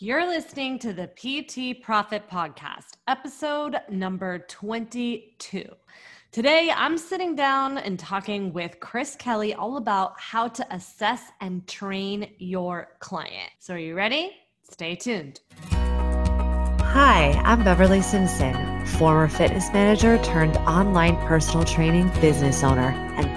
You're listening to the PT Profit Podcast, episode number 22. Today, I'm sitting down and talking with Chris Kelly all about how to assess and train your client. So, are you ready? Stay tuned. Hi, I'm Beverly Simpson, former fitness manager turned online personal training business owner. And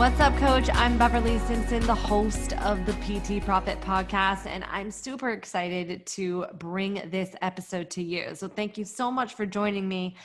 What's up, coach? I'm Beverly Simpson, the host of the PT Profit Podcast, and I'm super excited to bring this episode to you. So, thank you so much for joining me.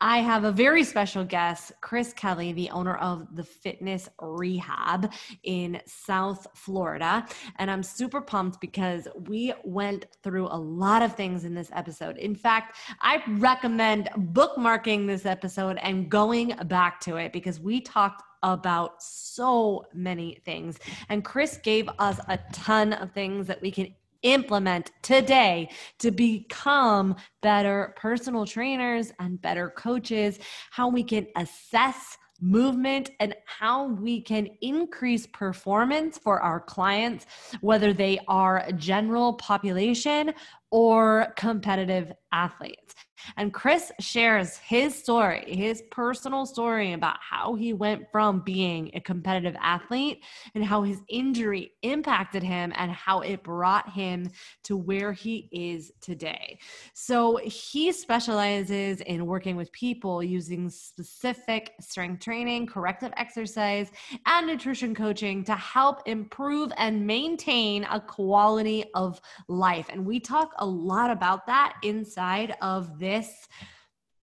I have a very special guest, Chris Kelly, the owner of the Fitness Rehab in South Florida. And I'm super pumped because we went through a lot of things in this episode. In fact, I recommend bookmarking this episode and going back to it because we talked about so many things. And Chris gave us a ton of things that we can implement today to become better personal trainers and better coaches, how we can assess movement and how we can increase performance for our clients, whether they are general population or competitive athletes. And Chris shares his story, his personal story about how he went from being a competitive athlete and how his injury impacted him and how it brought him to where he is today. So he specializes in working with people using specific strength training, corrective exercise, and nutrition coaching to help improve and maintain a quality of life. And we talk a lot about that inside of this this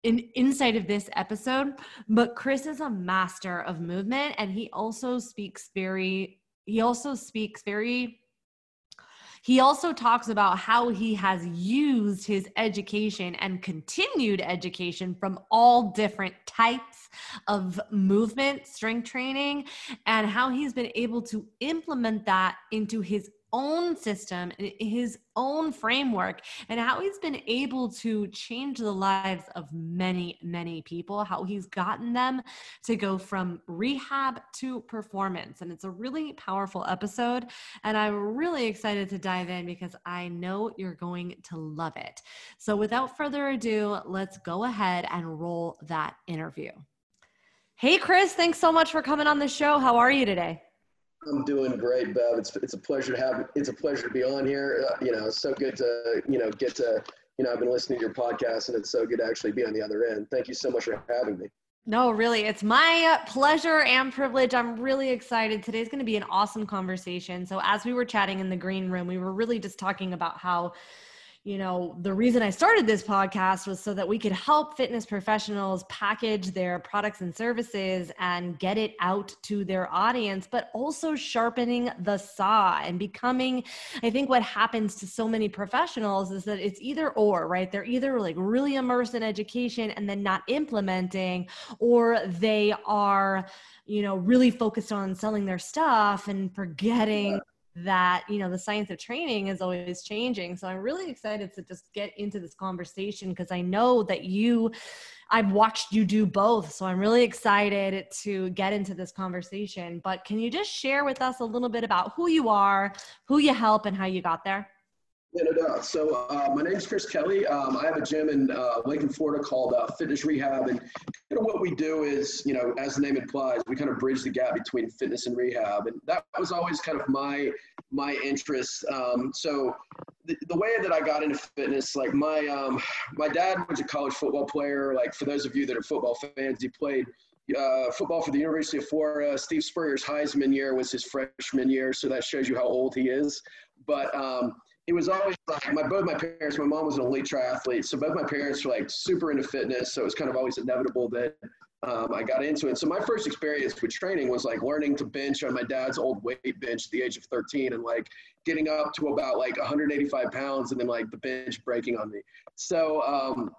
in inside of this episode but chris is a master of movement and he also speaks very he also speaks very he also talks about how he has used his education and continued education from all different types of movement, strength training, and how he's been able to implement that into his own system, his own framework, and how he's been able to change the lives of many, many people, how he's gotten them to go from rehab to performance. And it's a really powerful episode. And I'm really excited to dive in because I know you're going to love it. So without further ado, let's go ahead and roll that interview. Hey, Chris, thanks so much for coming on the show. How are you today? I'm doing great, Bev. It's it's a pleasure to have. It's a pleasure to be on here. Uh, you know, it's so good to you know get to you know I've been listening to your podcast, and it's so good to actually be on the other end. Thank you so much for having me. No, really, it's my pleasure and privilege. I'm really excited. Today's going to be an awesome conversation. So, as we were chatting in the green room, we were really just talking about how you know, the reason I started this podcast was so that we could help fitness professionals package their products and services and get it out to their audience, but also sharpening the saw and becoming. I think what happens to so many professionals is that it's either or, right? They're either like really immersed in education and then not implementing, or they are, you know, really focused on selling their stuff and forgetting that you know the science of training is always changing. So i'm really excited to just get into this conversation because i know that you i've watched you do both. So i'm really excited to get into this conversation. But can you just share with us a little bit about who you are who you help and how you got there yeah, no doubt. So uh, my name is Chris Kelly. Um, I have a gym in uh, Lakeland, Florida called uh, Fitness Rehab. And what we do is, you know, as the name implies, we kind of bridge the gap between fitness and rehab. And that was always kind of my my interest. Um, so the, the, way that I got into fitness, like my um, my dad was a college football player. Like for those of you that are football fans, he played uh, football for the University of Florida. Steve Spurrier's Heisman year was his freshman year, so that shows you how old he is. But um, it was always like my both my parents. My mom was an elite triathlete, so both my parents were like super into fitness. So it was kind of always inevitable that um, I got into it. So my first experience with training was like learning to bench on my dad's old weight bench at the age of 13, and like getting up to about like 185 pounds, and then like the bench breaking on me. So um,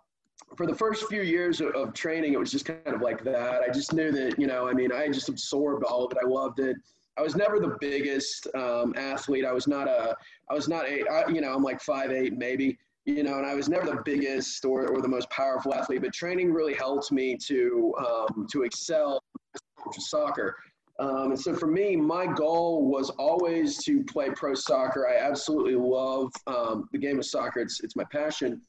for the first few years of, training, it was just kind of like that. I just knew that, you know, I mean, I just absorbed all of it. I loved it. I was never the biggest um, athlete. I was not a, I was not a, I, you know, I'm like five eight maybe, you know, and I was never the biggest or, or the most powerful athlete. But training really helped me to um, to excel, which soccer. Um, and so for me, my goal was always to play pro soccer. I absolutely love um, the game of soccer. It's it's my passion.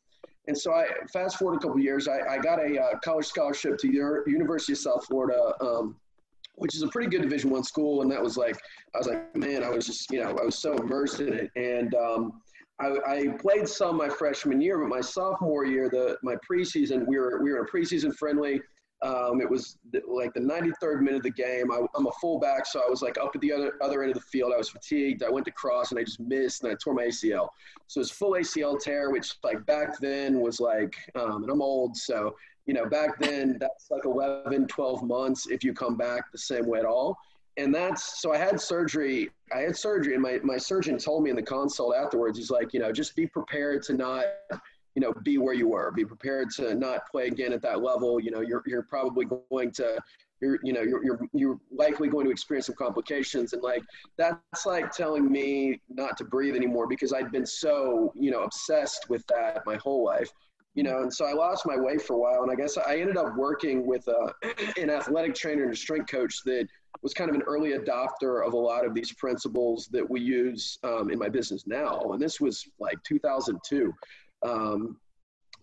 And so I fast forward a couple years, I, I got a uh, college scholarship to the University of South Florida, um, which is a pretty good Division One school. And that was like, I was like, man, I was just, you know, I was so immersed in it. And um, I, I, played some my freshman year, but my sophomore year, the my preseason, we were we were in a preseason friendly. Um, it was like the 93rd minute of the game. I, am a fullback, so I was like up at the other other end of the field. I was fatigued. I went to cross and I just missed, and I tore my ACL. So it's full ACL tear, which like back then was like, um, and I'm old, so you know back then that's like 11, 12 months if you come back the same way at all. And that's so I had surgery. I had surgery, and my my surgeon told me in the consult afterwards. He's like, you know, just be prepared to not you know, be where you were. Be prepared to not play again at that level. You know, you're you're probably going to you're you know you're you're you're likely going to experience some complications and like that's like telling me not to breathe anymore because I'd been so you know obsessed with that my whole life you know and so I lost my way for a while and I guess I ended up working with a, an athletic trainer and a strength coach that was kind of an early adopter of a lot of these principles that we use um, in my business now and this was like 2002 um,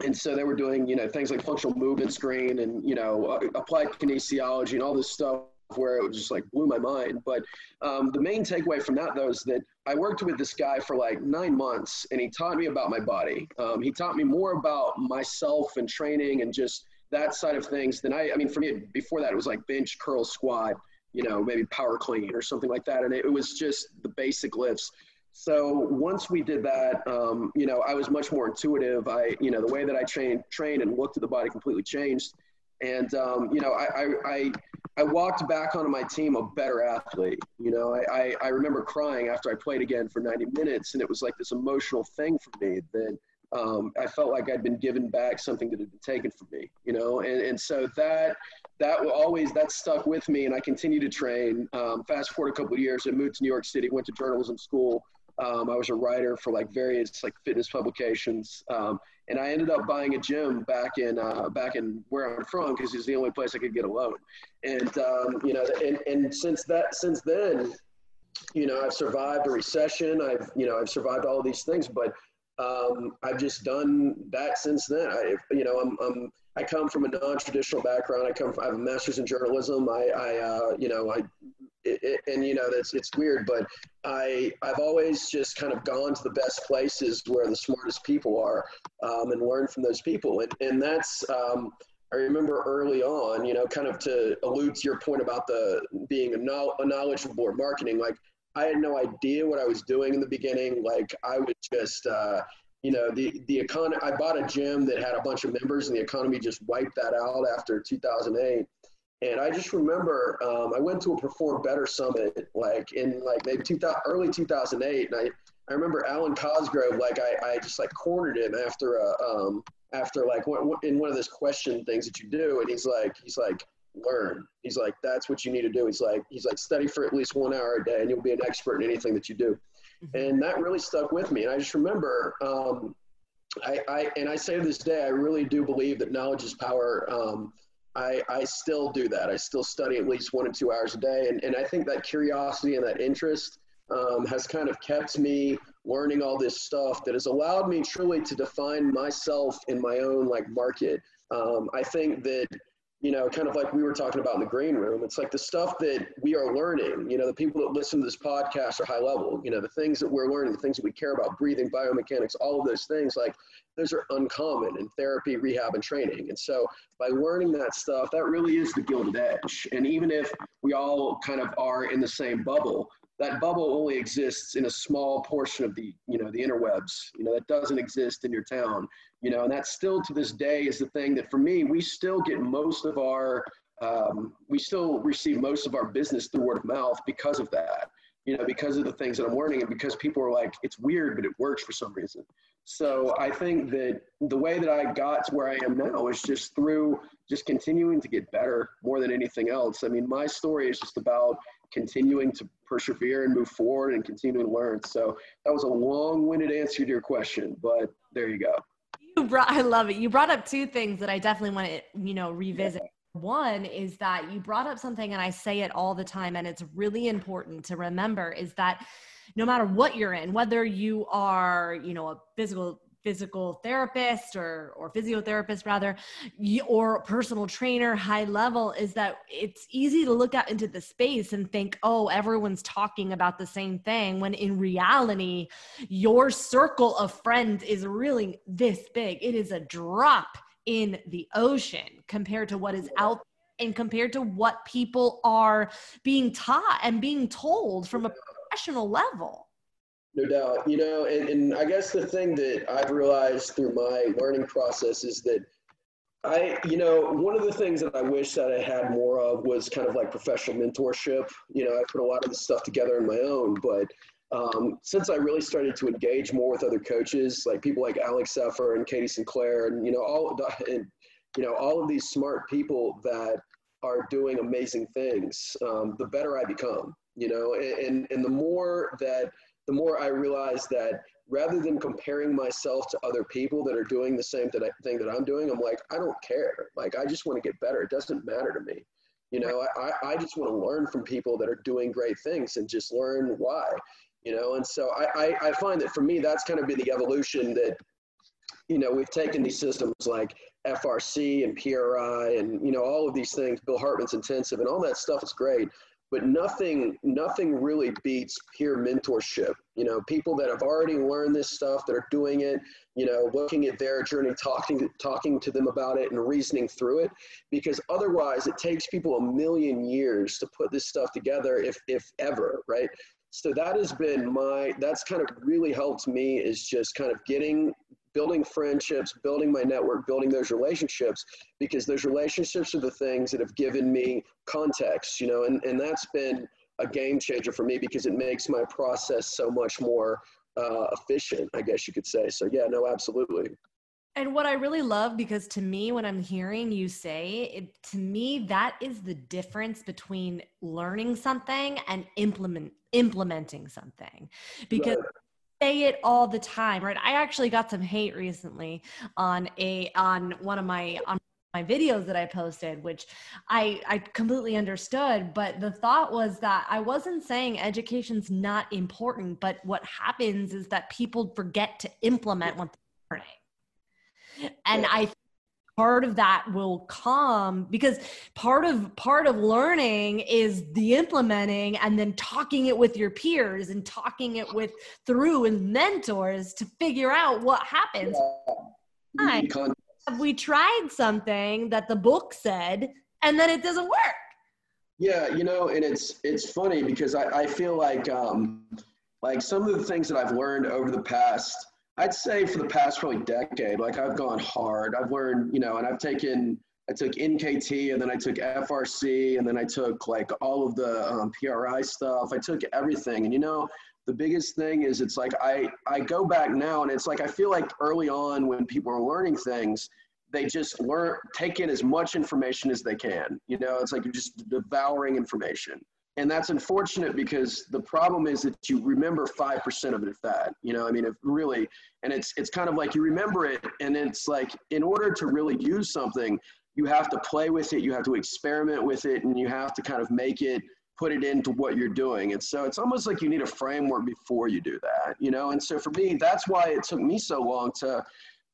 and so they were doing, you know, things like functional movement screen and, you know, uh, applied kinesiology and all this stuff where it just like blew my mind. But um, the main takeaway from that, though, is that I worked with this guy for like nine months and he taught me about my body. Um, he taught me more about myself and training and just that side of things than I, I mean, for me, before that, it was like bench, curl, squat, you know, maybe power clean or something like that. And it, it was just the basic lifts. So once we did that, um, you know, I was much more intuitive. I, you know, the way that I trained, trained and looked at the body completely changed. And, um, you know, I, I, I, walked back onto my team a better athlete. You know, I, I, I remember crying after I played again for 90 minutes, and it was like this emotional thing for me that um, I felt like I'd been given back something that had been taken from me. You know, and, and so that that always that stuck with me, and I continued to train. Um, fast forward a couple of years, I moved to New York City, went to journalism school. Um, I was a writer for like various like fitness publications, um, and I ended up buying a gym back in uh, back in where I'm from because it's the only place I could get a loan. And um, you know, and, and since that since then, you know, I've survived a recession. I've you know I've survived all these things, but um, I've just done that since then. I you know I'm, I'm I come from a non-traditional background. I come from, I have a master's in journalism. I, I uh, you know I and you know that's it's weird but i i've always just kind of gone to the best places where the smartest people are um, and learned from those people and and that's um, i remember early on you know kind of to allude to your point about the being a, no, a knowledgeable board marketing like i had no idea what i was doing in the beginning like i was just uh, you know the the economy i bought a gym that had a bunch of members and the economy just wiped that out after 2008 and I just remember um, I went to a Perform Better Summit like in like maybe 2000, early 2008, and I, I remember Alwyn Cosgrove like I, I just like cornered him after a um, after like in one of those question things that you do, and he's like he's like learn. He's like that's what you need to do. He's like he's like study for at least one hour a day, and you'll be an expert in anything that you do. Mm-hmm. And that really stuck with me. And I just remember. Um, I, I and I say to this day, I really do believe that knowledge is power. Um, I, I still do that. I still study at least one or two hours a day. And, and I think that curiosity and that interest um, has kind of kept me learning all this stuff that has allowed me truly to define myself in my own like market. Um, I think that you know, kind of like we were talking about in the green room. It's like the stuff that we are learning, you know, the people that listen to this podcast are high level, you know, the things that we're learning, the things that we care about, breathing, biomechanics, all of those things, like those are uncommon in therapy, rehab, and training. And so by learning that stuff, that really is the gilded edge. And even if we all kind of are in the same bubble, that bubble only exists in a small portion of the, you know, the interwebs, you know, that doesn't exist in your town you know and that still to this day is the thing that for me we still get most of our um, we still receive most of our business through word of mouth because of that you know because of the things that i'm learning and because people are like it's weird but it works for some reason So I think that the way that I got to where I am now is just through just continuing to get better more than anything else. I mean, my story is just about continuing to persevere and move forward and continue to learn. So that was a long-winded answer to your question, but there you go. You brought, I love it. You brought up two things that I definitely want to, you know, revisit. Yeah. One is that you brought up something, and I say it all the time, and it's really important to remember is that no matter what you're in, whether you are, you know, a physical physical therapist or or physiotherapist rather or personal trainer high level is that it's easy to look out into the space and think oh everyone's talking about the same thing when in reality your circle of friends is really this big it is a drop in the ocean compared to what is out and compared to what people are being taught and being told from a professional level. No doubt. You know, and, and I guess the thing that I've realized through my learning process is that I, you know, one of the things that I wish that I had more of was kind of like professional mentorship. You know, I put a lot of this stuff together on my own, but um, since I really started to engage more with other coaches, like people like Alex Seffer and Katie Sinclair, and you know, all and you know, all of these smart people that are doing amazing things, um, the better I become you know and and the more that the more i realize that rather than comparing myself to other people that are doing the same thing that i'm doing i'm like i don't care. Like i just want to get better. It doesn't matter to me. You know i, I just want to learn from people that are doing great things and just learn why you know? And so I, I, I find that for me that's kind of been the evolution that you know we've taken these systems like frc and pri and you know all of these things bill hartman's intensive and all that stuff is great but nothing nothing really beats peer mentorship. You know people that have already learned this stuff that are doing it you know looking at their journey talking talking to them about it and reasoning through it because otherwise it takes people a million years to put this stuff together if if ever right? So that has been my that's kind of really helped me is just kind of getting building friendships, building my network, building those relationships, because those relationships are the things that have given me context, you know, and, and that's been a game changer for me because it makes my process so much more uh, efficient, I guess you could say. So, yeah, no, absolutely. And what I really love, because to me, when I'm hearing you say it, to me, that is the difference between learning something and implement implementing something. Because right say it all the time right? I actually got some hate recently on a on one of my on my videos that i posted which i i completely understood but the thought was that i wasn't saying education's not important but what happens is that people forget to implement what they're learning. And i part of that will come because part of part of learning is the implementing and then talking it with your peers and talking it with through and mentors to figure out what happens. Yeah. have we tried something that the book said and then it doesn't work? Yeah you know and it's it's funny because i, I feel like um like some of the things that i've learned over the past I'd say for the past probably decade, like I've gone hard. I've learned, you know, and I've taken, I took NKT and then I took FRC and then I took like all of the um, PRI stuff. I took everything. And, you know, the biggest thing is it's like I, I go back now and it's like I feel like early on when people are learning things, they just learn, take in as much information as they can. You know, it's like you're just devouring information and that's unfortunate because the problem is that you remember 5% of it if that you know i mean if really and it's it's kind of like you remember it and it's like in order to really use something you have to play with it you have to experiment with it and you have to kind of make it put it into what you're doing and so it's almost like you need a framework before you do that you know and so for me that's why it took me so long to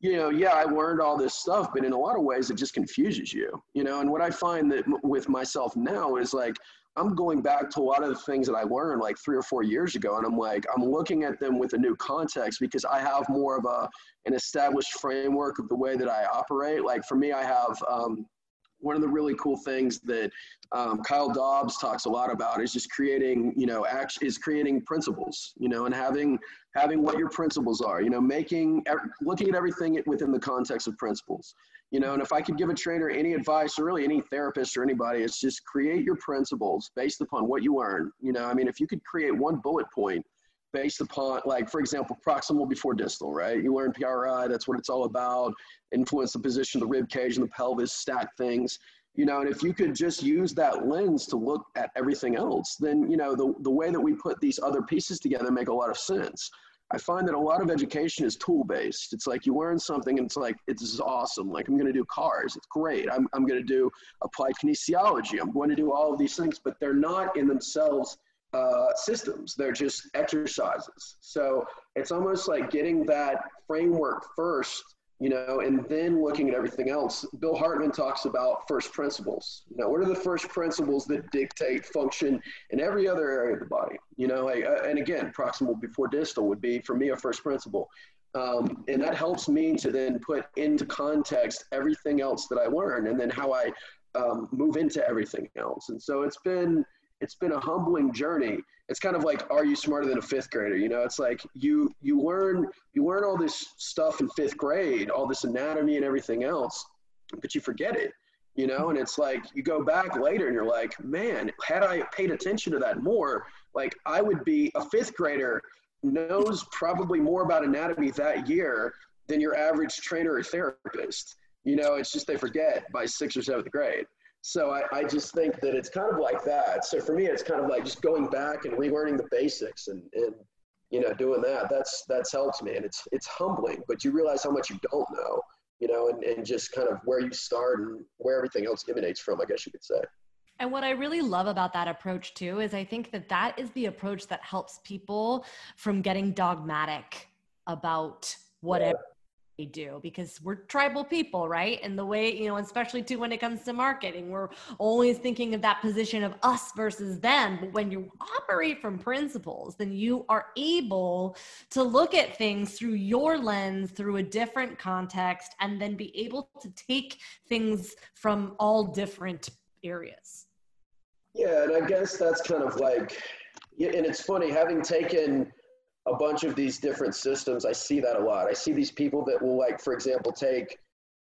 you know, yeah, I learned all this stuff, but in a lot of ways, it just confuses you, you know. And what I find that with myself now is like, I'm going back to a lot of the things that I learned like three or four years ago, and I'm like, I'm looking at them with a new context because I have more of a an established framework of the way that I operate. Like for me, I have um, one of the really cool things that um, Kyle Dobbs talks a lot about is just creating, you know, act, is creating principles, you know, and having having what your principles are, you know, making looking at everything within the context of principles you know and if i could give a trainer any advice or really any therapist or anybody it's just create your principles based upon what you learn you know i mean if you could create one bullet point based upon, like, for example, proximal before distal, right? You learn PRI, that's what it's all about. Influence the position of the rib cage and the pelvis, stack things. You know, and if you could just use that lens to look at everything else, then, you know, the, the way that we put these other pieces together make a lot of sense. I find that a lot of education is tool based. It's like you learn something and it's like, this is awesome. Like, I'm going to do CARs. It's great. I'm, I'm going to do applied kinesiology. I'm going to do all of these things, but they're not in themselves uh, systems. They're just exercises. So it's almost like getting that framework first, you know, and then looking at everything else. Bill Hartman talks about first principles. You know, what are the first principles that dictate function in every other area of the body? You know, uh, and again, proximal before distal would be for me a first principle. Um, and that helps me to then put into context everything else that I learn and then how I um, move into everything else. And so it's been, it's been a humbling journey. It's kind of like, are you smarter than a fifth grader? You know, it's like you you learn you learn all this stuff in fifth grade, all this anatomy and everything else, but you forget it. You know, and it's like you go back later and you're like, man, had I paid attention to that more, like I would be a fifth grader knows probably more about anatomy that year than your average trainer or therapist. You know, it's just they forget by sixth or seventh grade. So I, I just think that it's kind of like that. So for me, it's kind of like just going back and relearning the basics and, and you know, doing that. That's that's helped me, and it's it's humbling. But you realize how much you don't know, you know, and, and just kind of where you start and where everything else emanates from. I guess you could say. And what I really love about that approach too is I think that that is the approach that helps people from getting dogmatic about whatever they do because we're tribal people, right? And the way, you know, especially too when it comes to marketing, we're always thinking of that position of us versus them. But when you operate from principles, then you are able to look at things through your lens, through a different context, and then be able to take things from all different areas. Yeah, and I guess that's kind of like, and it's funny having taken a bunch of these different systems, I see that a lot. I see these people that will like, for example, take,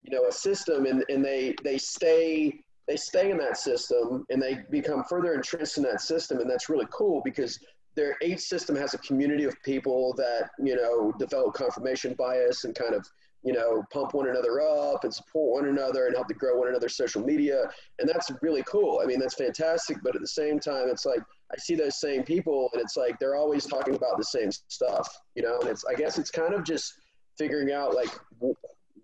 you know, a system and, and they, they stay, they stay in that system and they become further entrenched in that system. And that's really cool because their H system has a community of people that, you know, develop confirmation bias and kind of, you know, pump one another up and support one another and help to grow one another's social media. And that's really cool. I mean, that's fantastic. But at the same time, it's like, I see those same people and it's like they're always talking about the same stuff, you know, and it's I guess it's kind of just figuring out like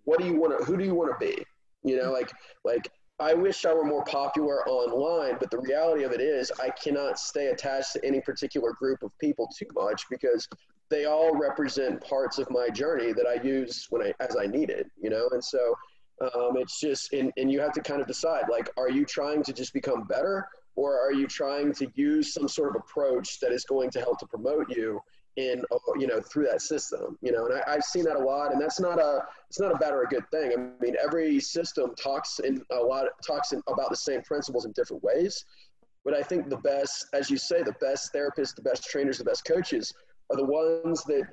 what do you want to who do you want to be? You know, like like I wish I were more popular online, but the reality of it is I cannot stay attached to any particular group of people too much because they all represent parts of my journey that I use when I as I need it, you know, and so um, it's just and, and you have to kind of decide like are you trying to just become better or are you trying to use some sort of approach that is going to help to promote you in you know through that system you know? And I, have seen that a lot and that's not a it's not a bad or a good thing. I mean every system talks in a lot talks in, about the same principles in different ways. But i think the best as you say the best therapists the best trainers the best coaches are the ones that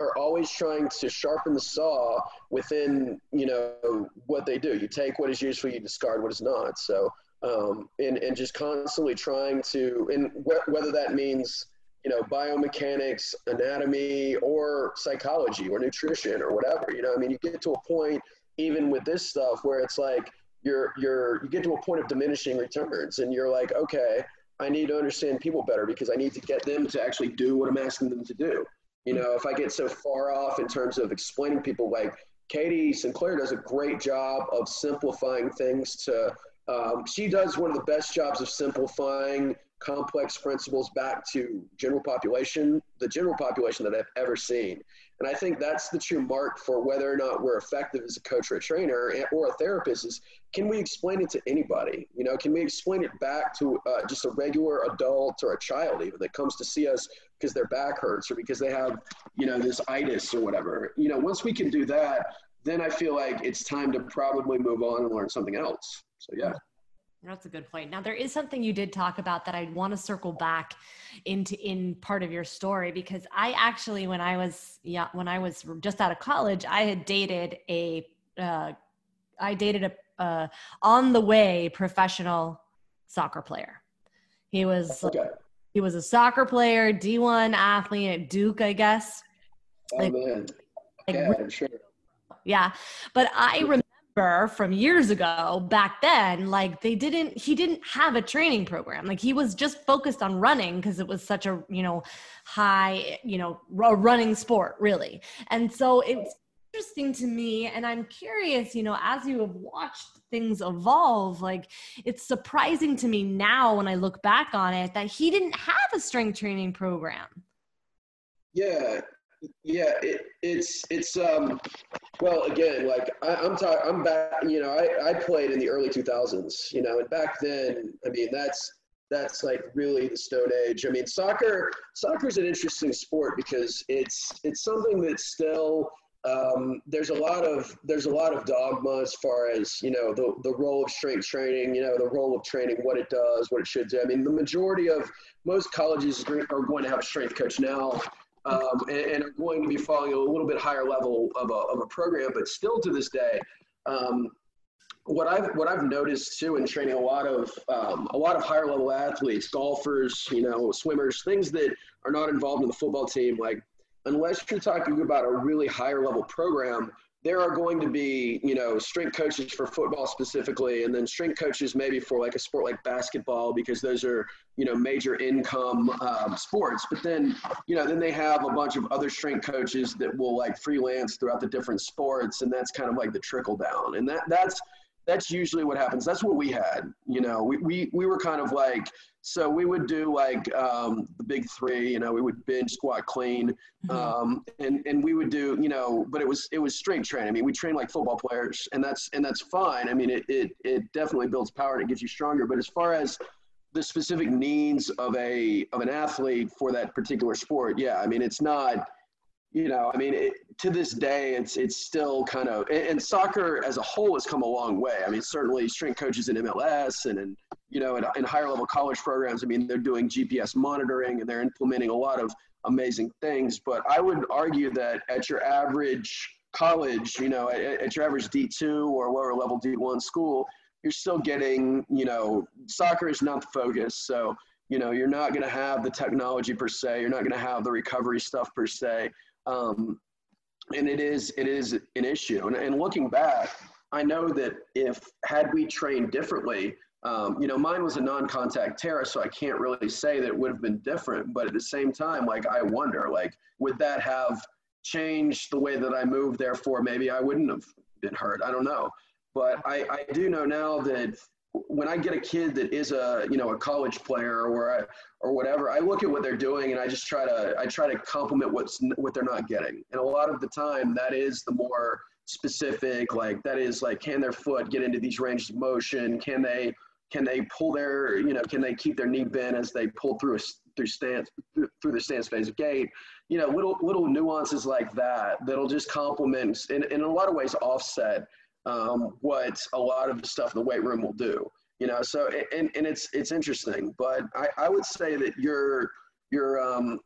are always trying to sharpen the saw within you know what they do. You take what is useful you discard what is not. So um, and, and just constantly trying to, and wh- whether that means, you know, biomechanics, anatomy, or psychology, or nutrition, or whatever. You know, I mean, you get to a point, even with this stuff, where it's like you're you're you get to a point of diminishing returns, and you're like, okay, I need to understand people better because I need to get them to actually do what I'm asking them to do. You know, if I get so far off in terms of explaining people, like Katie Sinclair does a great job of simplifying things to um, she does one of the best jobs of simplifying complex principles back to general population, the general population that I've ever seen. And I think that's the true mark for whether or not we're effective as a coach or a trainer or a therapist is can we explain it to anybody? You know, can we explain it back to uh, just a regular adult or a child even that comes to see us because their back hurts or because they have, you know, this itis or whatever. You know, once we can do that, then I feel like it's time to probably move on and learn something else. So yeah. That's a good point. Now there is something you did talk about that I'd want to circle back into in part of your story because I actually when I was yeah when I was just out of college I had dated a uh, I dated a uh, on the way professional soccer player. He was okay. he was a soccer player, D1 athlete at Duke, I guess. Oh like, man, yeah, like, sure. Yeah, but I remember from years ago back then like they didn't he didn't have a training program. Like he was just focused on running because it was such a you know high you know a running sport really. And so it's interesting to me and i'm curious you know as you have watched things evolve like it's surprising to me now when i look back on it that he didn't have a strength training program. Yeah yeah, it, it's it's um well again like I, am talking I'm back you know I, I played in the early 2000s you know and back then I mean that's that's like really the stone age. I mean soccer soccer is an interesting sport because it's it's something that's still um, there's a lot of there's a lot of dogma as far as you know the the role of strength training you know the role of training what it does what it should do. I mean the majority of most colleges are going to have a strength coach now um, and, and, are going to be following a little bit higher level of a, of a program. But still to this day, um, what I've what I've noticed too in training a lot of um, a lot of higher level athletes, golfers, you know, swimmers, things that are not involved in the football team, like unless you're talking about a really higher level program, there are going to be, you know, strength coaches for football specifically, and then strength coaches maybe for like a sport like basketball because those are, you know, major income um, sports. But then, you know, then they have a bunch of other strength coaches that will like freelance throughout the different sports, and that's kind of like the trickle down. And that that's that's usually what happens. That's what we had. You know, we we we were kind of like so we would do like um, the big three, you know, we would bench, squat, clean, mm-hmm. um, and and we would do, you know, but it was it was strength training. I mean, we train like football players, and that's and that's fine. I mean, it it it definitely builds power and it gets you stronger. But as far as the specific needs of a of an athlete for that particular sport, yeah, I mean, it's not you know, I mean, it, to this day, it's it's still kind of and, and, soccer as a whole has come a long way. I mean, certainly strength coaches in MLS and in you know in, in higher level college programs. I mean, they're doing GPS monitoring and they're implementing a lot of amazing things. But I would argue that at your average college, you know, at, at your average D two or lower level D one school, you're still getting you know soccer is not the focus. So you know, you're not going to have the technology per se. You're not going to have the recovery stuff per se. Um, and it is it is an issue. And, and looking back, I know that if had we trained differently, um, you know, mine was a non-contact tear, so I can't really say that it would have been different. But at the same time, like I wonder, like would that have changed the way that I moved? Therefore, maybe I wouldn't have been hurt. I don't know. But I, I do know now that when I get a kid that is a you know a college player or a, or whatever, I look at what they're doing and I just try to I try to complement what's what they're not getting. And a lot of the time, that is the more specific. Like that is like, can their foot get into these ranges of motion? Can they can they pull their you know can they keep their knee bent as they pull through a, through stance through the stance phase of gait? You know, little little nuances like that that'll just complement and in a lot of ways offset um, what a lot of the stuff in the weight room will do. You know, so and, and it's it's interesting, but I, I would say that your your um,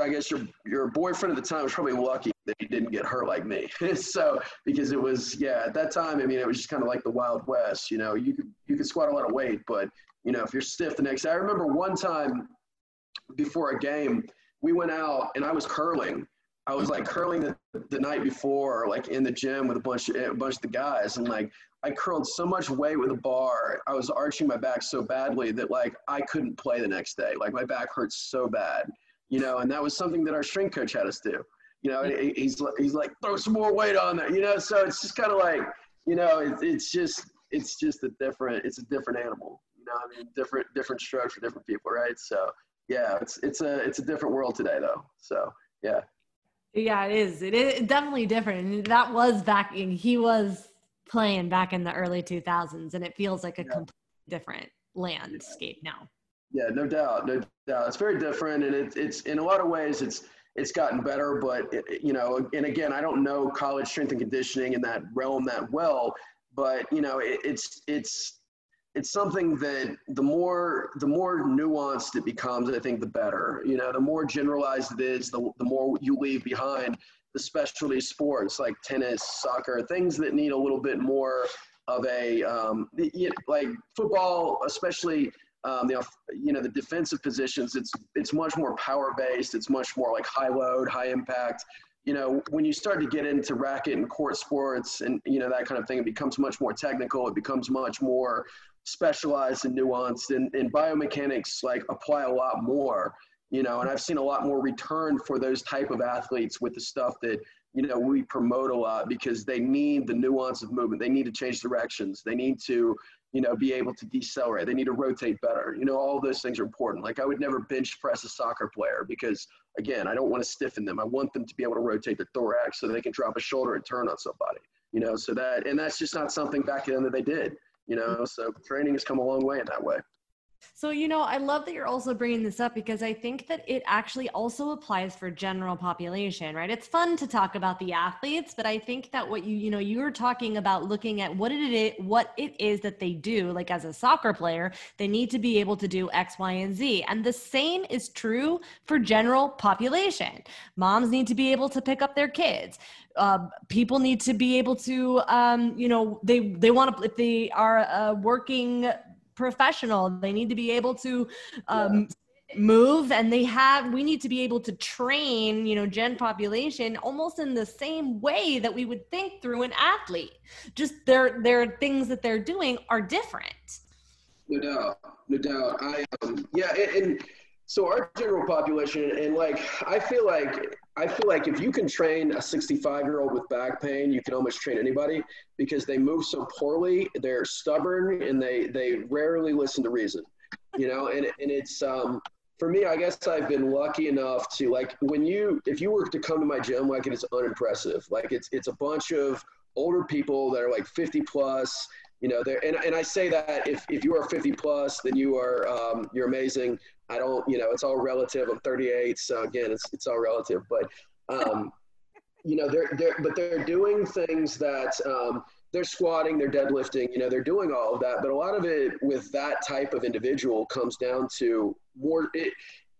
I guess your your boyfriend at the time was probably lucky that he didn't get hurt like me. so because it was yeah at that time I mean it was just kind of like the Wild West. You know, you could you could squat a lot of weight, but you know if you're stiff the next day. I remember one time before a game we went out and I was curling I was like curling the, the night before, like in the gym with a bunch of a bunch of the guys, and like I curled so much weight with a bar. I was arching my back so badly that like I couldn't play the next day. Like my back hurts so bad, you know. And that was something that our strength coach had us do. You know, he's he's like throw some more weight on there, you know. So it's just kind of like, you know, it, it's just it's just a different it's a different animal. You know, I mean, different different strokes for different people, right? So yeah, it's it's a it's a different world today though. So yeah. Yeah, it is. It is definitely different. That was back. In, he was playing back in the early 2000s, and it feels like a yeah. completely different landscape now. Yeah, no doubt, no doubt. It's very different, and it, it's in a lot of ways it's it's gotten better. But it, you know, and again, I don't know college strength and conditioning in that realm that well, but you know, it, it's it's it's something that the more the more nuanced it becomes, I think the better. You know, the more generalized it is, the, the more you leave behind the specialty sports like tennis, soccer, things that need a little bit more of a um, like football, especially um, the you know the defensive positions, it's it's much more power based. It's much more like high load, high impact. You know, when you start to get into racket and court sports and you know that kind of thing, it becomes much more technical. It becomes much more specialized and nuanced, and, and biomechanics like apply a lot more. You know, and I've seen a lot more return for those type of athletes with the stuff that you know we promote a lot because they need the nuance of movement. They need to change directions. They need to you know, be able to decelerate. They need to rotate better. You know, all those things are important. Like I would never bench press a soccer player because again, I don't want to stiffen them. I want them to be able to rotate the thorax so they can drop a shoulder and turn on somebody. You know, so that and that's just not something back then that they did. You know, so training has come a long way in that way. So, you know, I love that you're also bringing this up because I think that it actually also applies for general population, right? It's fun to talk about the athletes, but I think that what you, you know, you were talking about looking at what it is, what it is that they do, like as a soccer player, they need to be able to do X, Y, and Z. And the same is true for general population. Moms need to be able to pick up their kids. Uh, people need to be able to, um, you know, they they want to if they are uh, working professional. They need to be able to um, yeah. move and they have, we need to be able to train, you know, gen population almost in the same way that we would think through an athlete. Just their, their things that they're doing are different. No doubt. No doubt. I, um, yeah. and, and so our general population and like i feel like i feel like if you can train a 65 year old with back pain you can almost train anybody because they move so poorly they're stubborn and they they rarely listen to reason you know? And, and it's um for me i guess i've been lucky enough to like when you if you were to come to my gym like it is unimpressive. Like it's it's a bunch of older people that are like 50 plus you know there and, and i say that if, if you are 50 plus then you are um, you're amazing I don't, you know, it's all relative. I'm 38, so again, it's it's all relative. But um, you know, they're they're but they're doing things that um, they're squatting, they're deadlifting, you know, they're doing all of that. But a lot of it with that type of individual comes down to more. It,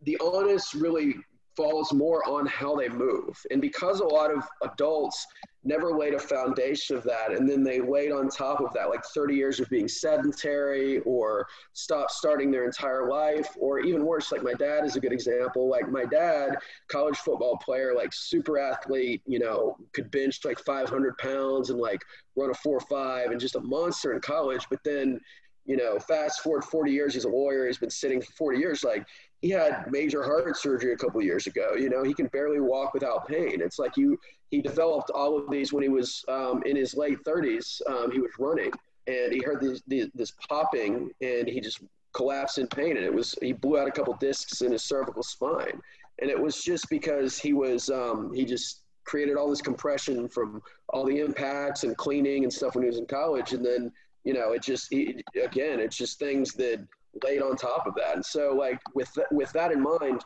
the honest really falls more on how they move, and because a lot of adults never laid a foundation of that. And then they laid on top of that like 30 years of being sedentary or stop starting their entire life or even worse like my dad is a good example. Like my dad college football player like super athlete you know could bench like 500 pounds and like run a 4-5 and just a monster in college. But then you know fast forward 40 years he's a lawyer he's been sitting for 40 years like he had major heart surgery a couple years ago. You know, he can barely walk without pain. It's like you he developed all of these when he was um, in his late 30s. Um, he was running and he heard these, these, this popping and he just collapsed in pain and it was he blew out a couple discs in his cervical spine and it was just because he was um, he just created all this compression from all the impacts and cleaning and stuff when he was in college and then you know it just he, again it's just things that laid on top of that. And so, like with th- with that in mind,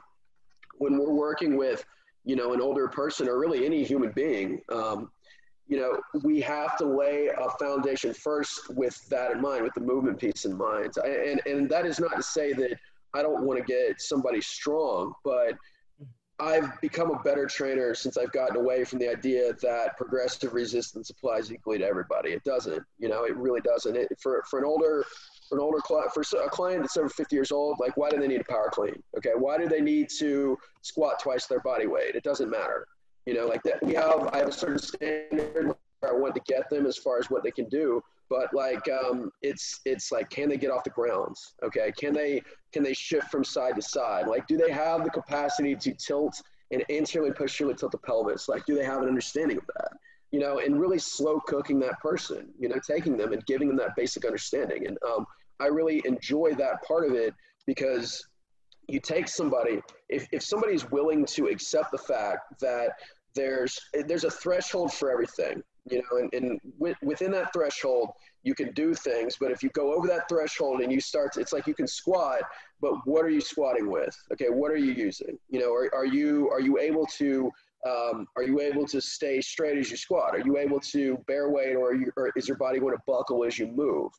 when we're working with you know an older person or really any human being, um, you know, we have to lay a foundation first with that in mind, with the movement piece in mind. And and that is not to say that I don't want to get somebody strong, but I've become a better trainer since I've gotten away from the idea that progressive resistance applies equally to everybody. It doesn't, you know, it really doesn't. It, for, for an older for an older client, for a client that's over 50 years old, like why do they need a power clean? Okay, why do they need to squat twice their body weight? It doesn't matter. You know, like that. We have I have a certain standard where I want to get them as far as what they can do, but like um, it's it's like can they get off the grounds? Okay, can they can they shift from side to side? Like, do they have the capacity to tilt and anteriorly posteriorly tilt the pelvis? Like, do they have an understanding of that? you know, and really slow cooking that person, you know, taking them and giving them that basic understanding. And um, I really enjoy that part of it because you take somebody, if, if somebody's willing to accept the fact that there's, there's a threshold for everything, you know, and, and within that threshold, you can do things, but if you go over that threshold and you start, to, it's like you can squat, but what are you squatting with? Okay, what are you using? You know, are, are you are you able to um, are you able to stay straight as you squat? Are you able to bear weight, or, you, or is your body going to buckle as you move?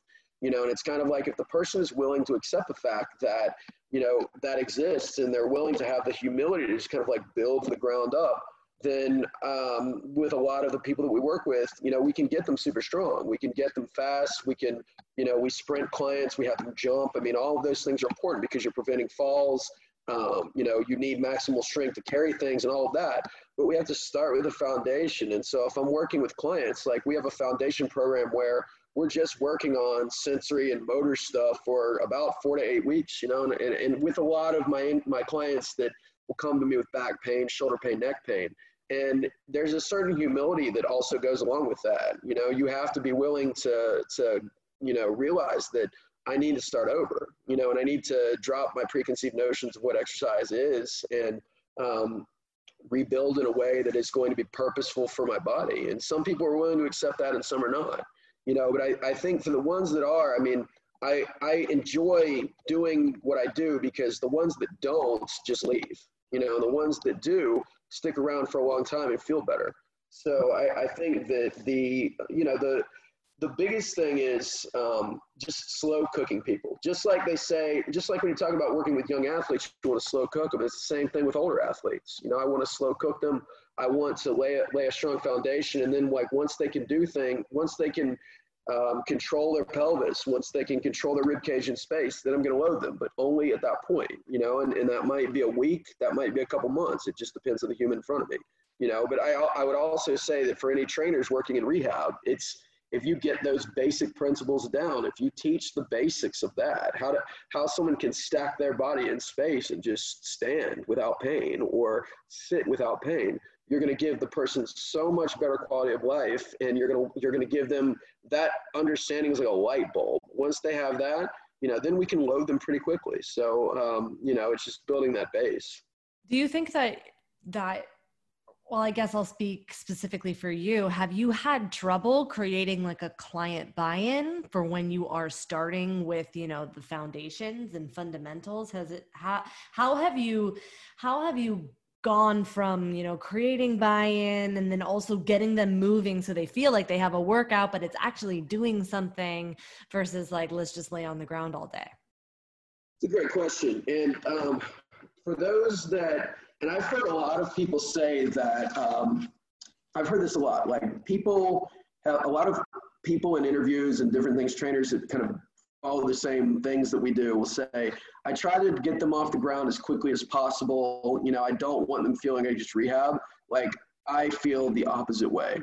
You know, and it's kind of like if the person is willing to accept the fact that you know that exists, and they're willing to have the humility to just kind of like build from the ground up. Then um, with a lot of the people that we work with, you know, we can get them super strong. We can get them fast. We can, you know, we sprint clients. We have them jump. I mean, all of those things are important because you're preventing falls. Um, you know, you need maximal strength to carry things and all of that. But we have to start with a foundation. And so if I'm working with clients, like we have a foundation program where we're just working on sensory and motor stuff for about four to eight weeks, you know, and, and, and with a lot of my, my clients that will come to me with back pain, shoulder pain, neck pain. And there's a certain humility that also goes along with that. You know, you have to be willing to, to, you know, realize that I need to start over, you know, and I need to drop my preconceived notions of what exercise is and um, rebuild in a way that is going to be purposeful for my body. And some people are willing to accept that and some are not, you know, but I, I think for the ones that are, I mean, I, I enjoy doing what I do because the ones that don't just leave, you know, the ones that do stick around for a long time and feel better. So I, I think that the, you know, the, the biggest thing is um, just slow cooking people. Just like they say, just like when you talk about working with young athletes, you want to slow cook them. It's the same thing with older athletes. You know, I want to slow cook them. I want to lay a, lay a strong foundation, and then like once they can do things, once they can um, control their pelvis, once they can control their rib cage in space, then I'm going to load them, but only at that point. You know, and, and that might be a week, that might be a couple months. It just depends on the human in front of me. You know, but I I would also say that for any trainers working in rehab, it's if you get those basic principles down, if you teach the basics of that, how to how someone can stack their body in space and just stand without pain or sit without pain, you're going to give the person so much better quality of life, and you're going to you're going to give them that understanding is like a light bulb. Once they have that, you know, then we can load them pretty quickly. So um, you know, it's just building that base. Do you think that that well, I guess I'll speak specifically for you. Have you had trouble creating like a client buy-in for when you are starting with, you know, the foundations and fundamentals? Has it how how have you how have you gone from, you know, creating buy-in and then also getting them moving so they feel like they have a workout but it's actually doing something versus like let's just lay on the ground all day? It's a great question. And um, for those that and I've heard a lot of people say that, um, I've heard this a lot, like people, have, a lot of people in interviews and different things, trainers that kind of follow the same things that we do We'll say, I try to get them off the ground as quickly as possible. You know, I don't want them feeling I just rehab. Like I feel the opposite way.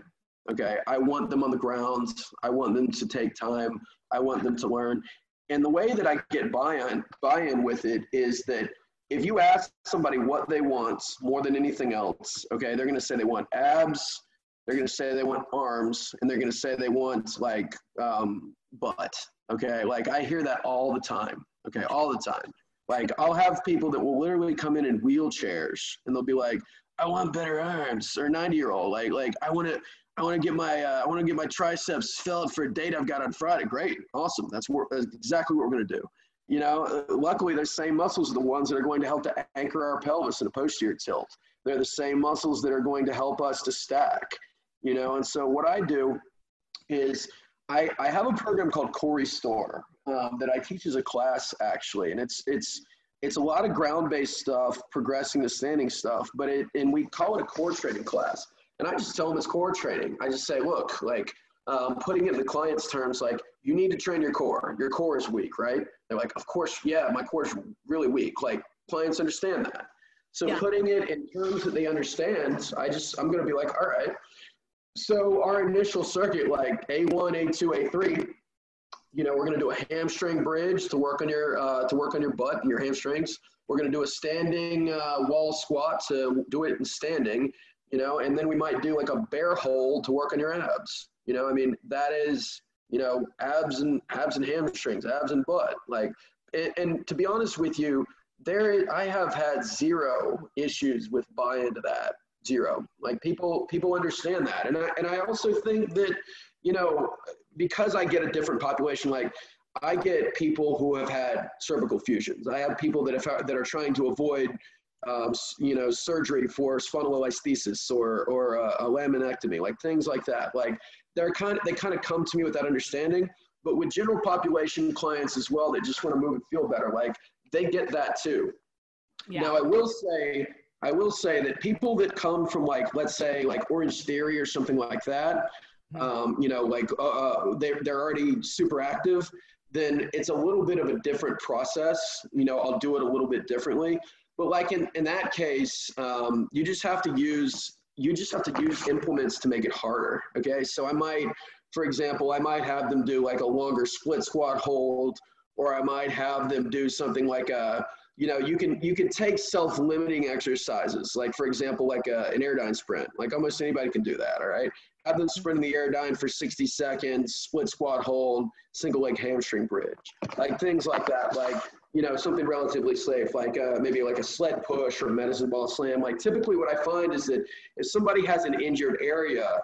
Okay. I want them on the ground. I want them to take time. I want them to learn. And the way that I get buy-in, buy-in with it is that if you ask somebody what they want more than anything else, okay, they're going to say they want abs, they're going to say they want arms, and they're going to say they want like um, butt. Okay, like I hear that all the time. Okay, all the time. Like I'll have people that will literally come in in wheelchairs, and they'll be like, "I want better arms," or 90 year old, like like I want to. I want to get my uh, I want to get my triceps filled for a date I've got on Friday. Great, awesome. That's, what, that's exactly what we're going to do. You know, uh, luckily, those same muscles are the ones that are going to help to anchor our pelvis in a posterior tilt. They're the same muscles that are going to help us to stack. You know, and so what I do is I, I have a program called Corey Store um, that I teach as a class actually, and it's it's it's a lot of ground-based stuff, progressing the standing stuff, but it and we call it a core training class. And I just tell them it's core training. I just say, look, like um, putting it in the client's terms, like you need to train your core. Your core is weak, right? They're like, of course, yeah, my core is really weak. Like clients understand that. So yeah. putting it in terms that they understand, I just, I'm going to be like, all right. So our initial circuit, like A1, A2, A3, you know, we're going to do a hamstring bridge to work on your, uh, to work on your butt and your hamstrings. We're going to do a standing uh, wall squat to do it in standing, you know, and then we might do like a bear hold to work on your abs. You know, I mean, that is, you know, abs and abs and hamstrings, abs and butt. Like, and, and to be honest with you, there I have had zero issues with buy into that. Zero. Like people people understand that. And I and I also think that, you know, because I get a different population, like I get people who have had cervical fusions. I have people that have that are trying to avoid um, you know, surgery for spondylolisthesis or, or a, a, laminectomy, like things like that. Like they're kind of, they kind of come to me with that understanding. But with general population clients as well, they just want to move and feel better. Like they get that too. Yeah. Now I will say, I will say that people that come from like, let's say like Orangetheory or something like that, hmm. um, you know, like uh, uh, they're, they're already super active, then it's a little bit of a different process. You know, I'll do it a little bit differently. But like in, in that case, um, you just have to use you just have to use implements to make it harder. Okay, so I might, for example, I might have them do like a longer split squat hold, or I might have them do something like a you know you can you can take self-limiting exercises like for example like a, an airdyne sprint. Like almost anybody can do that all right? Have them sprint in the airdyne for 60 seconds split squat hold single leg hamstring bridge. Like things like that like you know something relatively safe like uh, maybe like a sled push or medicine ball slam. Like typically what i find is that if somebody has an injured area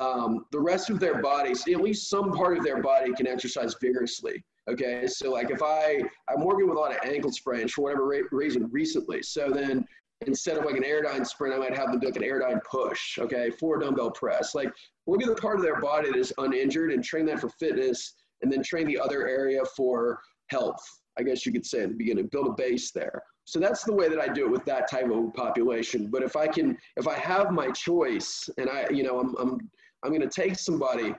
um, the rest of their bodies at least some part of their body can exercise vigorously Okay, so like if I I'm working with a lot of ankle sprains for whatever reason recently, so then instead of like an airdyne sprint, I might have them do like an airdyne push. Okay, four dumbbell press. Like look at the part of their body that is uninjured and train that for fitness, and then train the other area for health. I guess you could say at the beginning, build a base there. So that's the way that I do it with that type of population. But if I can, if I have my choice, and I, you know, I'm I'm I'm going to take somebody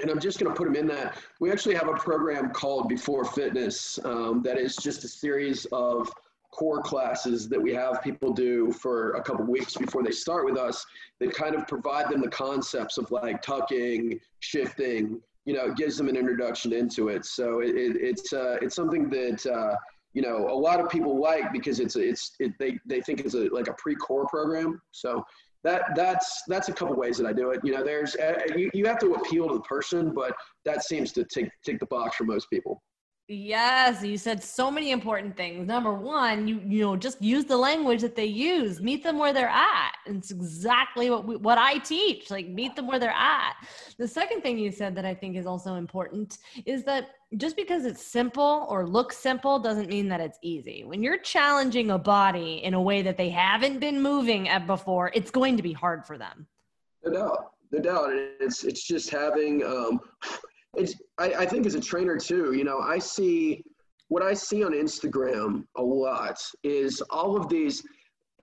and I'm just going to put them in that. We actually have a program called Before Fitness um, that is just a series of core classes that we have people do for a couple weeks before they start with us that kind of provide them the concepts of like tucking, shifting, you know, it gives them an introduction into it. So it, it, it's, uh, it's something that, uh, you know, a lot of people like because it's, it's, it, they, they think it's a, like a pre-core program. So that that's that's a couple ways that I do it. You know, there's uh, you, you have to appeal to the person, but that seems to take take the box for most people. Yes, you said so many important things. Number one, you you know just use the language that they use. Meet them where they're at. It's exactly what we, what I teach. Like meet them where they're at. The second thing you said that I think is also important is that just because it's simple or looks simple doesn't mean that it's easy. When you're challenging a body in a way that they haven't been moving at before, it's going to be hard for them. No doubt, no doubt. It's it's just having um, it's I, I think as a trainer too, you know, I see what I see on Instagram a lot is all of these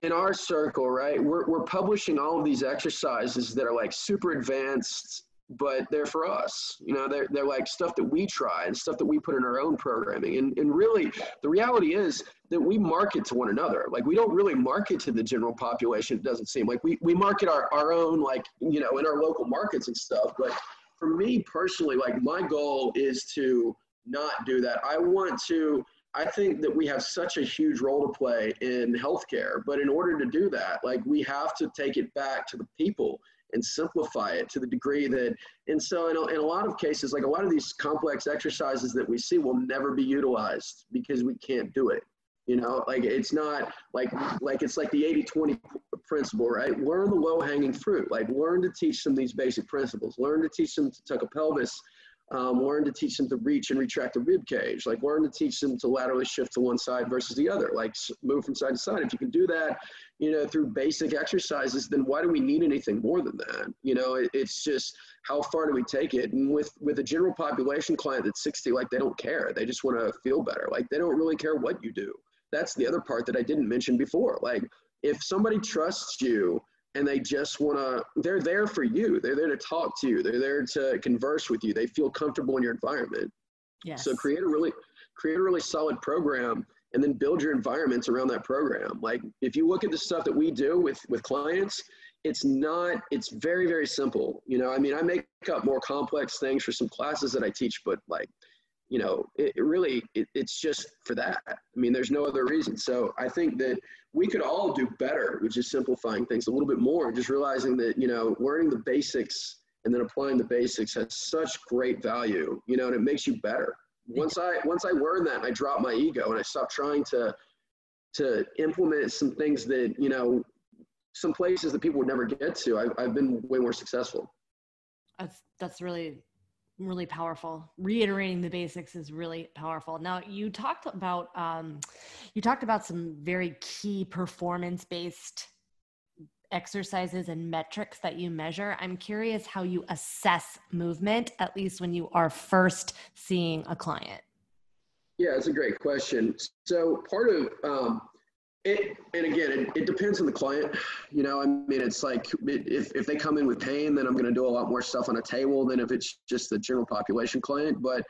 in our circle, right? We're, we're publishing all of these exercises that are like super advanced, but they're for us. You know, they're, they're like stuff that we try and stuff that we put in our own programming. And, and really, the reality is that we market to one another. Like, we don't really market to the general population, it doesn't seem. Like, we, we market our, our own, like, you know, in our local markets and stuff. But for me personally, like my goal is to not do that. I want to, I think that we have such a huge role to play in healthcare, but in order to do that, like we have to take it back to the people and simplify it to the degree that, and so in a, in a lot of cases, like a lot of these complex exercises that we see will never be utilized because we can't do it. You know, like it's not like like it's like the 80-20 principle, right? Learn the low-hanging fruit. Like learn to teach them these basic principles. Learn to teach them to tuck a pelvis. Um, learn to teach them to reach and retract the rib cage. Like learn to teach them to laterally shift to one side versus the other. Like move from side to side. If you can do that, you know, through basic exercises, then why do we need anything more than that? You know, it, it's just how far do we take it? And with with a general population client that's 60, like they don't care. They just want to feel better. Like they don't really care what you do that's the other part that I didn't mention before. Like if somebody trusts you and they just want to, they're there for you. They're there to talk to you. They're there to converse with you. They feel comfortable in your environment. Yes. So create a really, create a really solid program and then build your environments around that program. Like if you look at the stuff that we do with, with clients, it's not, it's very, very simple. You know, I mean, I make up more complex things for some classes that I teach, but like you know, it, it really, it, it's just for that. I mean, there's no other reason. So I think that we could all do better with just simplifying things a little bit more, just realizing that, you know, learning the basics and then applying the basics has such great value, you know, and it makes you better. Once I, once I learn that I drop my ego and I stop trying to, to implement some things that, you know, some places that people would never get to, I've, I've been way more successful. That's, that's really really powerful. Reiterating the basics is really powerful. Now you talked about um, you talked about some very key performance based exercises and metrics that you measure. I'm curious how you assess movement at least when you are first seeing a client. Yeah it's a great question. So part of um, It, and again, it, it depends on the client. You know, I mean, it's like if, if they come in with pain, then I'm going to do a lot more stuff on a table than if it's just the general population client. But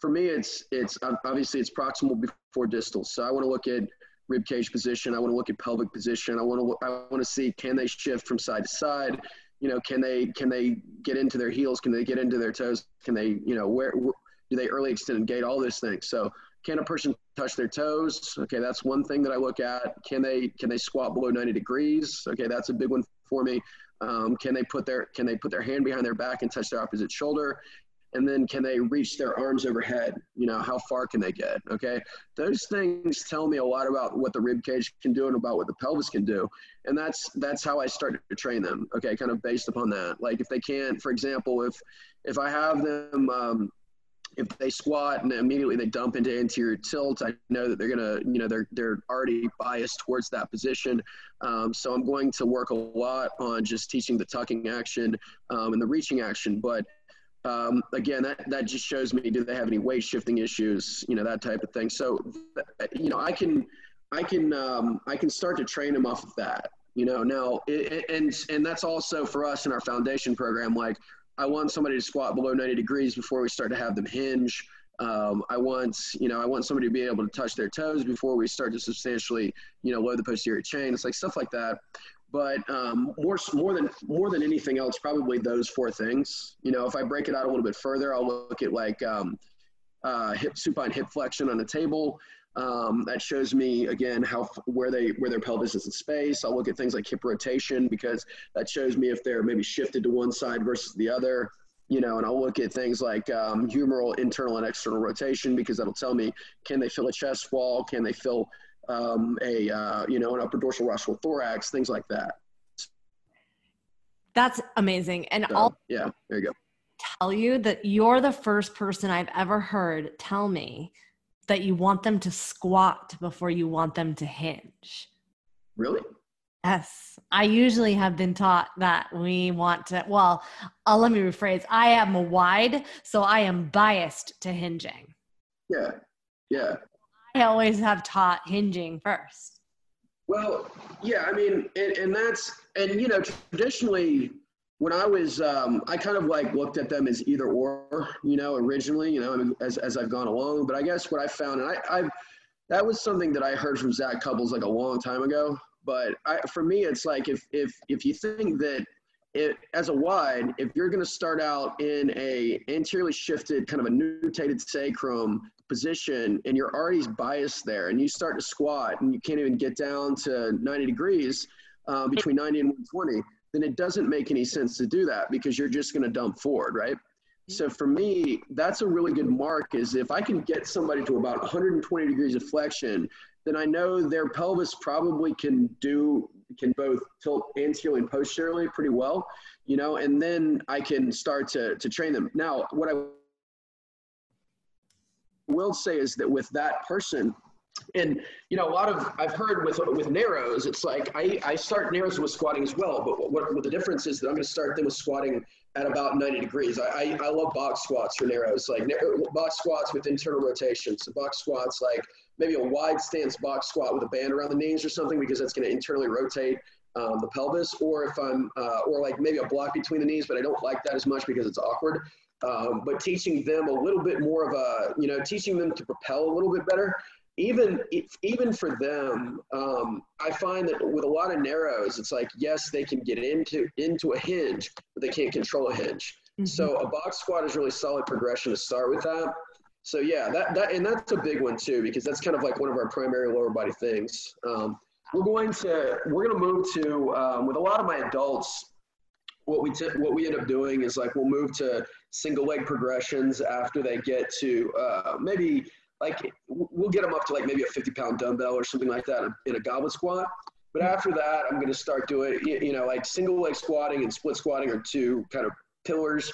for me, it's it's obviously it's proximal before distal. So I want to look at rib cage position. I want to look at pelvic position. I want to I want to see can they shift from side to side. You know, can they can they get into their heels? Can they get into their toes? Can they you know where, where do they early extend and gait? All those things. So can a person touch their toes? Okay, that's one thing that I look at. Can they can they squat below 90 degrees? Okay, that's a big one for me. Um, can they put their can they put their hand behind their back and touch their opposite shoulder? And then can they reach their arms overhead? You know, how far can they get? Okay, those things tell me a lot about what the rib cage can do and about what the pelvis can do, and that's that's how I start to train them. Okay, kind of based upon that. Like if they can't, for example, if if I have them um, if they squat and immediately they dump into anterior tilt, I know that they're gonna, you know, they're they're already biased towards that position. Um, so I'm going to work a lot on just teaching the tucking action um, and the reaching action. But um, again, that that just shows me do they have any weight shifting issues, you know, that type of thing. So, you know, I can I can um, I can start to train them off of that. You know, now it, and and that's also for us in our foundation program, like I want somebody to squat below 90 degrees before we start to have them hinge. Um, I want, you know, I want somebody to be able to touch their toes before we start to substantially, you know, load the posterior chain. It's like stuff like that. But um, more, more than more than anything else, probably those four things. You know, if I break it out a little bit further, I'll look at like um, uh, hip supine hip flexion on the table. Um, that shows me again how where they where their pelvis is in space. I'll look at things like hip rotation because that shows me if they're maybe shifted to one side versus the other. You know, and I'll look at things like um, humeral internal and external rotation because that'll tell me can they fill a chest wall, can they fill um, a uh, you know an upper dorsal rostral thorax, things like that. That's amazing, and so, I'll yeah, there you go. Tell you that you're the first person I've ever heard tell me that you want them to squat before you want them to hinge. Really? Yes. I usually have been taught that we want to, well, uh, let me rephrase. I am wide, so I am biased to hinging. Yeah. Yeah. I always have taught hinging first. Well, yeah, I mean, and, and that's, and you know, traditionally, when I was, um, I kind of like looked at them as either or, you know, originally, you know, as, as I've gone along. But I guess what I found, and I, I, that was something that I heard from Zac Cupples like a long time ago. But I, for me, it's like if, if, if you think that it, as a wide, if you're going to start out in a anteriorly shifted kind of a nutated sacrum position and you're already biased there and you start to squat and you can't even get down to 90 degrees uh, between 90 and 120, then it doesn't make any sense to do that because you're just going to dump forward, right? Mm-hmm. So for me, that's a really good mark is if I can get somebody to about 120 degrees of flexion, then I know their pelvis probably can do, can both tilt anteriorly and posteriorly pretty well, you know, and then I can start to, to train them. Now, what I will say is that with that person, and you know a lot of i've heard with with narrows it's like i i start narrows with squatting as well but what, what the difference is that i'm going to start them with squatting at about 90 degrees. I i, I love box squats for narrows like box squats with internal rotation so box squats like maybe a wide stance box squat with a band around the knees or something because that's going to internally rotate um, the pelvis or if i'm uh, or like maybe a block between the knees but i don't like that as much because it's awkward. Um, but teaching them a little bit more of a you know teaching them to propel a little bit better even even for them, um, I find that with a lot of narrows, it's like yes, they can get into into a hinge, but they can't control a hinge. Mm-hmm. So a box squat is really solid progression to start with that. So yeah, that that and that's a big one too because that's kind of like one of our primary lower body things. Um, we're going to we're going to move to um, with a lot of my adults. What we t- what we end up doing is like we'll move to single leg progressions after they get to uh, maybe like we'll get them up to like maybe a 50 pound dumbbell or something like that in a goblet squat. But after that, I'm going to start doing, you know, like single leg squatting and split squatting are two kind of pillars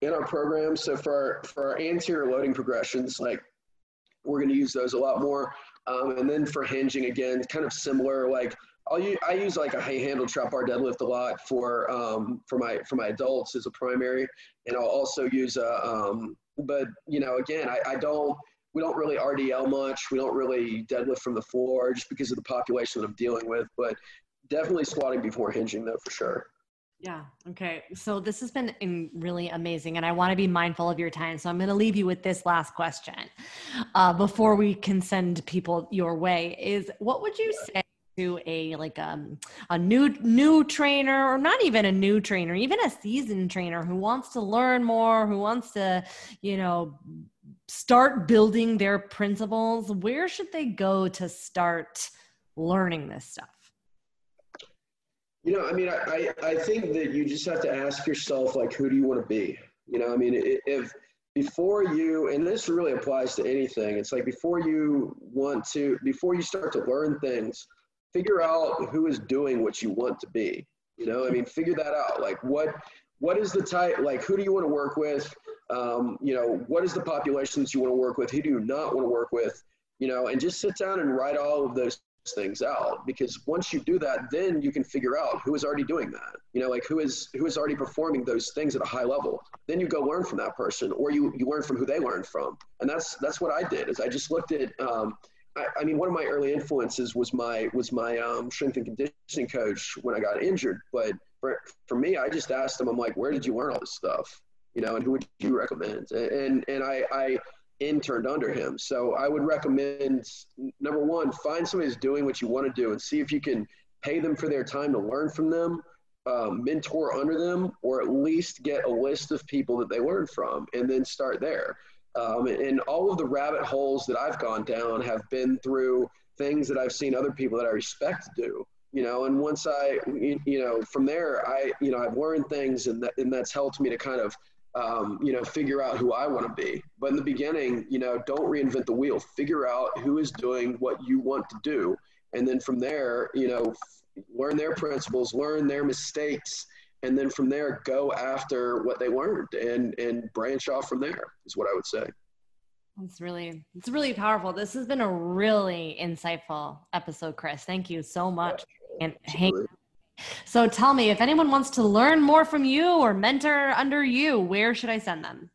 in our program. So for our, for our anterior loading progressions, like we're going to use those a lot more. Um, and then for hinging again, kind of similar, like I'll use, I use like a high handle trap bar deadlift a lot for, um, for my, for my adults as a primary. And I'll also use a, um, but you know, again, I, I don't, we don't really RDL much. We don't really deadlift from the floor just because of the population that I'm dealing with. But definitely squatting before hinging though, for sure. Yeah. Okay. So this has been really amazing, and I want to be mindful of your time. So I'm going to leave you with this last question uh, before we can send people your way. Is what would you say to a like um, a new new trainer, or not even a new trainer, even a seasoned trainer who wants to learn more, who wants to, you know, start building their principles? Where should they go to start learning this stuff? You know, I mean, I, I think that you just have to ask yourself, like, who do you want to be? You know, I mean, if before you, and this really applies to anything, it's like before you want to, before you start to learn things, figure out who is doing what you want to be. You know, I mean, figure that out. Like, what, what is the type, like, who do you want to work with? Um, you know, what is the populations you want to work with? Who do you not want to work with? You know, and just sit down and write all of those things out because once you do that then you can figure out who is already doing that. You know like who is who is already performing those things at a high level. Then you go learn from that person or you you learn from who they learned from. And that's that's what i did is i just looked at um, I, I, mean one of my early influences was my was my um, strength and conditioning coach when i got injured. But for, for me i just asked him i'm like where did you learn all this stuff you know and who would you recommend and and i i interned under him. So I would recommend number one, find somebody who's doing what you want to do and see if you can pay them for their time to learn from them, um, mentor under them, or at least get a list of people that they learn from and then start there. Um, and all of the rabbit holes that I've gone down have been through things that I've seen other people that I respect do. You know, and once I, you know, from there, I, you know, I've learned things, and that, and that's helped me to kind of um, you know, figure out who I want to be. But in the beginning, you know, don't reinvent the wheel. Figure out who is doing what you want to do. And then from there, you know, learn their principles, learn their mistakes, and then from there, go after what they learned and, and branch off from there is what I would say. It's really, it's really powerful. This has been a really insightful episode, Chris. Thank you so much. Yeah, and hang so tell me, if anyone wants to learn more from you or mentor under you, where should I send them?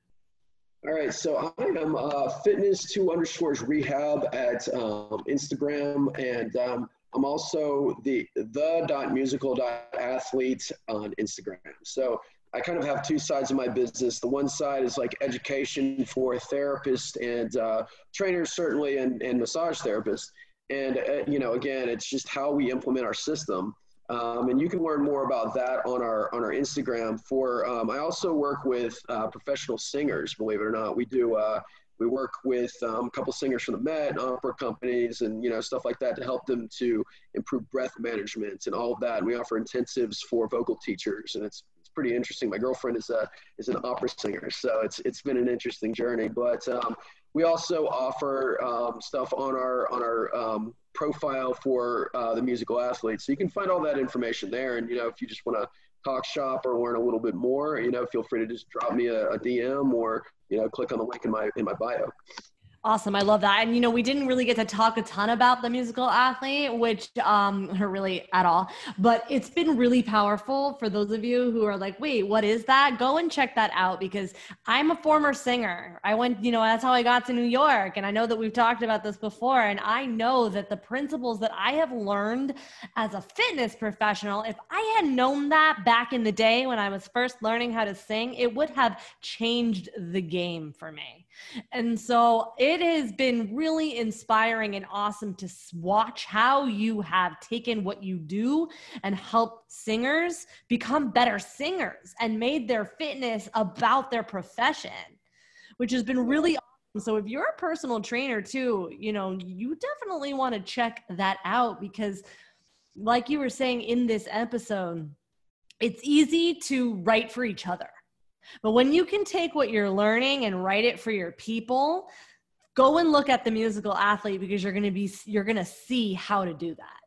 All right, so I am uh, fitness two underscores rehab at um, Instagram, and um, I'm also the the dot musical dot athlete on Instagram. So I kind of have two sides of my business. The one side is like education for therapists and uh, trainers, certainly, and, and massage therapists. And uh, you know, again, it's just how we implement our system. Um, and you can learn more about that on our on our Instagram. For um, I also work with uh, professional singers. Believe it or not, we do. Uh, we work with um, a couple singers from the Met, opera companies, and you know stuff like that to help them to improve breath management and all of that. And we offer intensives for vocal teachers, and it's it's pretty interesting. My girlfriend is a is an opera singer, so it's it's been an interesting journey. But um, we also offer um, stuff on our on our um, profile for uh, the musical athlete. So you can find all that information there. And, you know, if you just want to talk shop or learn a little bit more, you know, feel free to just drop me a, a DM or, you know, click on the link in my, in my bio. Awesome. I love that. And, you know, we didn't really get to talk a ton about the musical athlete, which, um, or really at all, but it's been really powerful for those of you who are like, wait, what is that? Go and check that out because I'm a former singer. I went, you know, that's how I got to New York. And I know that we've talked about this before. And I know that the principles that I have learned as a fitness professional, if I had known that back in the day when I was first learning how to sing, it would have changed the game for me. And so it has been really inspiring and awesome to watch how you have taken what you do and helped singers become better singers and made their fitness about their profession, which has been really awesome. So if you're a personal trainer too, you know, you definitely want to check that out because like you were saying in this episode, it's easy to write for each other but when you can take what you're learning and write it for your people, go and look at the musical athlete because you're going to be you're going to see how to do that.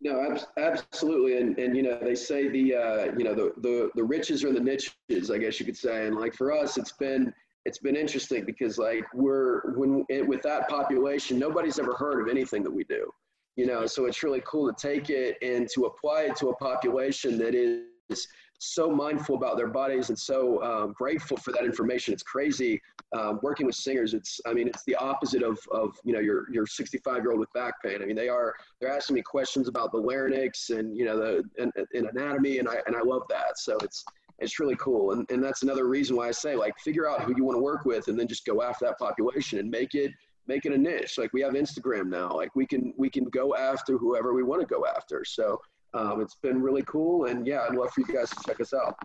No, absolutely, and and you know they say the uh, you know the, the the riches are the niches, I guess you could say, and like for us, it's been it's been interesting because like we're when it, with that population, nobody's ever heard of anything that we do, you know, so it's really cool to take it and to apply it to a population that is so mindful about their bodies and so um, grateful for that information. It's crazy um, working with singers. It's I mean it's the opposite of of you know your your 65 year old with back pain. I mean they are they're asking me questions about the larynx and you know the and, anatomy and I and I love that. So it's it's really cool. And, and that's another reason why I say like figure out who you want to work with and then just go after that population and make it make it a niche. Like we have Instagram now. Like we can we can go after whoever we want to go after. So um, it's been really cool. And yeah, I'd love for you guys to check us out.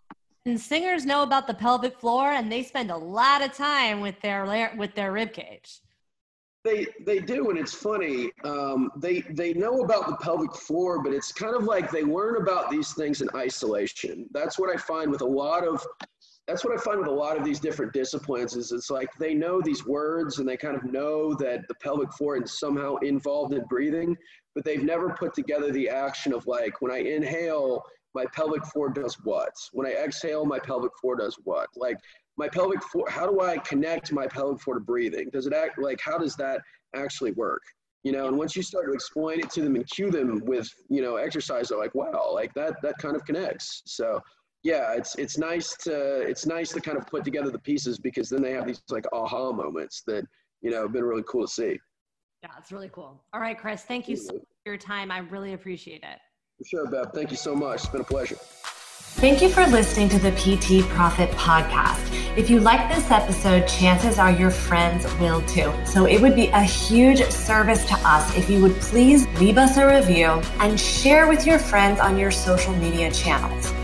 And singers know about the pelvic floor, and they spend a lot of time with their with their rib cage. They they do, and it's funny. Um, they they know about the pelvic floor, but it's kind of like they learn about these things in isolation. That's what I find with a lot of. That's what I find with a lot of these different disciplines is it's like they know these words and they kind of know that the pelvic floor is somehow involved in breathing, but they've never put together the action of like when I inhale, my pelvic floor does what? When I exhale, my pelvic floor does what? Like my pelvic floor, how do I connect my pelvic floor to breathing? Does it act like, how does that actually work? You know, and once you start to explain it to them and cue them with, you know, exercise, they're like, wow, like that, that kind of connects. So yeah, it's, it's nice to, it's nice to kind of put together the pieces because then they have these like aha moments that, you know, have been really cool to see. Yeah, it's really cool. All right, Chris, thank you so your time. I really appreciate it. For sure, Bev. Thank you so much. It's been a pleasure. Thank you for listening to the PT Profit Podcast. If you like this episode, chances are your friends will too. So it would be a huge service to us if you would please leave us a review and share with your friends on your social media channels.